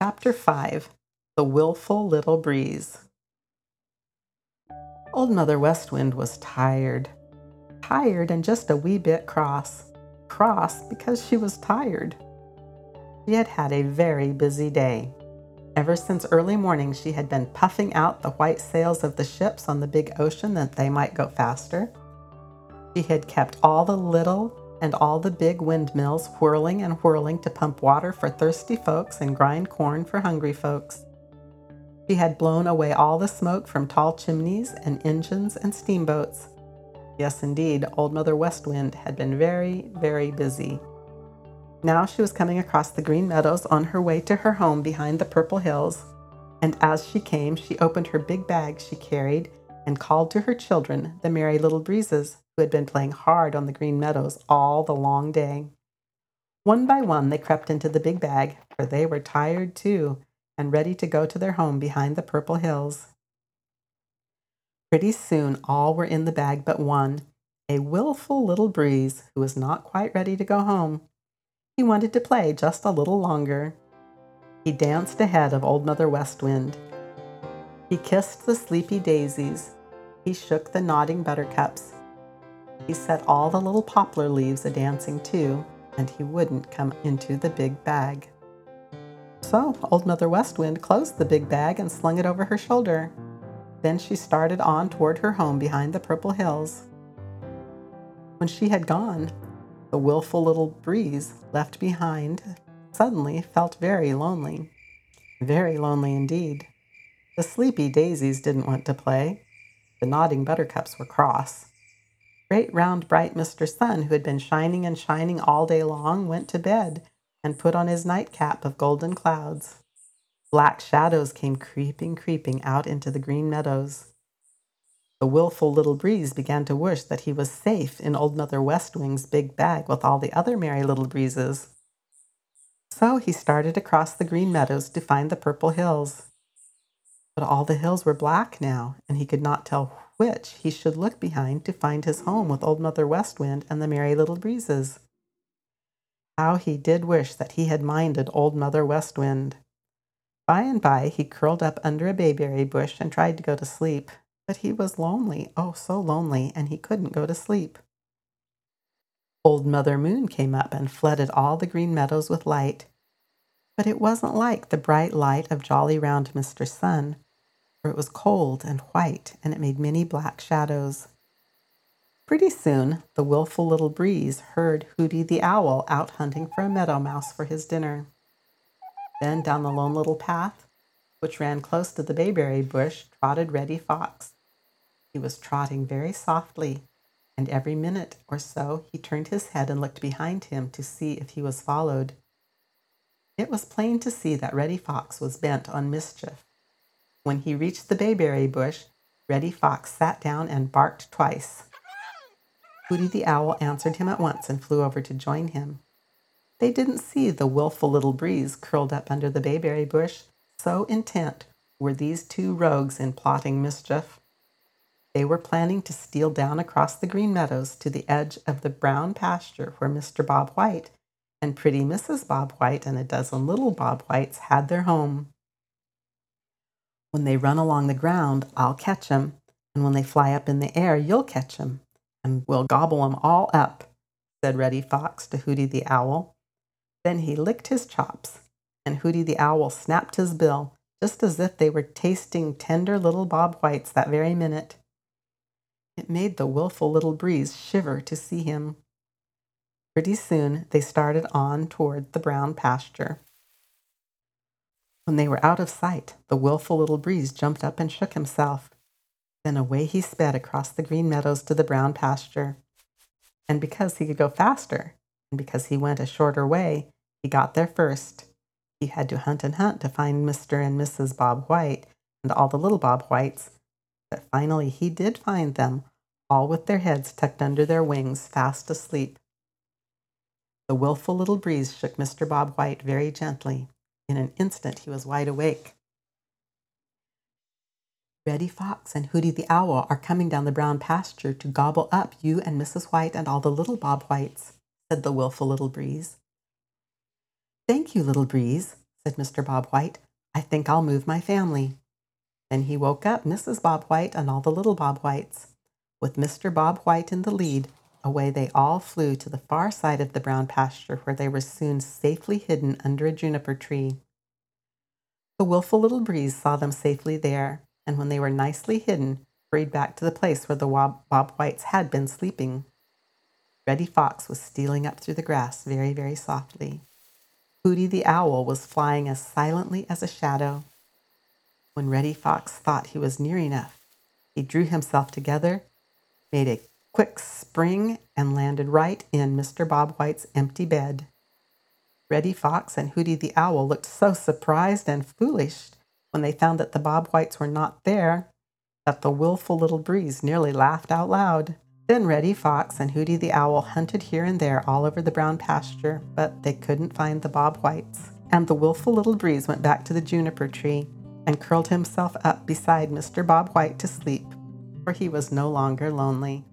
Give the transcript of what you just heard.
Chapter 5 The Willful Little Breeze Old Mother West Wind was tired. Tired and just a wee bit cross. Cross because she was tired. She had had a very busy day. Ever since early morning, she had been puffing out the white sails of the ships on the big ocean that they might go faster. She had kept all the little and all the big windmills whirling and whirling to pump water for thirsty folks and grind corn for hungry folks. She had blown away all the smoke from tall chimneys and engines and steamboats. Yes, indeed, Old Mother West Wind had been very, very busy. Now she was coming across the green meadows on her way to her home behind the purple hills, and as she came, she opened her big bag she carried and called to her children, the Merry Little Breezes, who had been playing hard on the green meadows all the long day. One by one, they crept into the big bag, for they were tired too, and ready to go to their home behind the purple hills. Pretty soon, all were in the bag but one, a willful little breeze who was not quite ready to go home. He wanted to play just a little longer. He danced ahead of Old Mother West Wind. He kissed the sleepy daisies. He shook the nodding buttercups. He set all the little poplar leaves a dancing too, and he wouldn't come into the big bag. So Old Mother West Wind closed the big bag and slung it over her shoulder. Then she started on toward her home behind the purple hills. When she had gone, the willful little breeze left behind suddenly felt very lonely. Very lonely indeed. The sleepy daisies didn't want to play. The nodding buttercups were cross. Great round bright Mr. Sun, who had been shining and shining all day long, went to bed and put on his nightcap of golden clouds. Black shadows came creeping, creeping out into the green meadows. The willful little breeze began to wish that he was safe in Old Mother West Wind's big bag with all the other merry little breezes. So he started across the green meadows to find the purple hills. But all the hills were black now, and he could not tell which he should look behind to find his home with Old Mother West Wind and the merry little breezes. How he did wish that he had minded Old Mother West Wind. By and by he curled up under a bayberry bush and tried to go to sleep, but he was lonely, oh, so lonely, and he couldn't go to sleep. Old Mother Moon came up and flooded all the green meadows with light. But it wasn't like the bright light of jolly round Mr. Sun, for it was cold and white, and it made many black shadows. Pretty soon, the willful little breeze heard Hooty the Owl out hunting for a meadow mouse for his dinner. Then down the lone little path, which ran close to the bayberry bush, trotted Reddy Fox. He was trotting very softly, and every minute or so he turned his head and looked behind him to see if he was followed. It was plain to see that Reddy Fox was bent on mischief. When he reached the bayberry bush, Reddy Fox sat down and barked twice. Hooty the Owl answered him at once and flew over to join him. They didn't see the willful little breeze curled up under the bayberry bush, so intent were these two rogues in plotting mischief. They were planning to steal down across the green meadows to the edge of the brown pasture where Mr. Bob White and pretty Mrs. Bob White and a dozen little Bob Whites had their home. When they run along the ground, I'll catch 'em, and when they fly up in the air, you'll catch 'em, and we'll gobble 'em all up, said Reddy Fox to Hooty the Owl. Then he licked his chops, and Hooty the Owl snapped his bill, just as if they were tasting tender little Bob Whites that very minute. It made the willful little breeze shiver to see him. Pretty soon they started on toward the brown pasture. When they were out of sight, the willful little breeze jumped up and shook himself. Then away he sped across the green meadows to the brown pasture. And because he could go faster, and because he went a shorter way, he got there first. He had to hunt and hunt to find Mr. and Mrs. Bob White and all the little Bob Whites, but finally he did find them, all with their heads tucked under their wings, fast asleep. The willful little breeze shook Mr. Bob White very gently. In an instant he was wide awake. Reddy Fox and Hooty the Owl are coming down the brown pasture to gobble up you and Mrs. White and all the little Bob Whites, said the willful little breeze. Thank you, little breeze, said Mr. Bob White. I think I'll move my family. Then he woke up Mrs. Bob White and all the little Bob Whites. With Mr. Bob White in the lead, away they all flew to the far side of the brown pasture where they were soon safely hidden under a juniper tree. The willful little breeze saw them safely there, and when they were nicely hidden, hurried back to the place where the Bob Whites had been sleeping. Reddy Fox was stealing up through the grass very, very softly. Hooty the Owl was flying as silently as a shadow. When Reddy Fox thought he was near enough, he drew himself together, made a quick spring, and landed right in Mr. Bob White's empty bed. Reddy Fox and Hooty the Owl looked so surprised and foolish when they found that the Bob Whites were not there that the willful little breeze nearly laughed out loud. Then Reddy Fox and Hooty the Owl hunted here and there all over the brown pasture, but they couldn't find the Bob Whites. And the willful little breeze went back to the juniper tree and curled himself up beside Mr. Bob White to sleep, for he was no longer lonely.